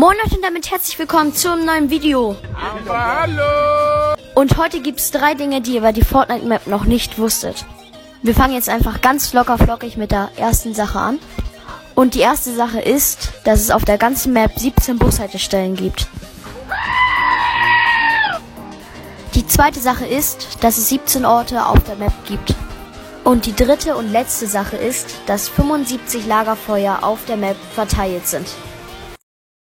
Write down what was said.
Moin Leute und damit herzlich willkommen zum neuen Video. Aber hallo! Und heute gibt es drei Dinge, die ihr über die Fortnite Map noch nicht wusstet. Wir fangen jetzt einfach ganz locker flockig mit der ersten Sache an. Und die erste Sache ist, dass es auf der ganzen Map 17 Bushaltestellen gibt. Die zweite Sache ist, dass es 17 Orte auf der Map gibt. Und die dritte und letzte Sache ist, dass 75 Lagerfeuer auf der Map verteilt sind.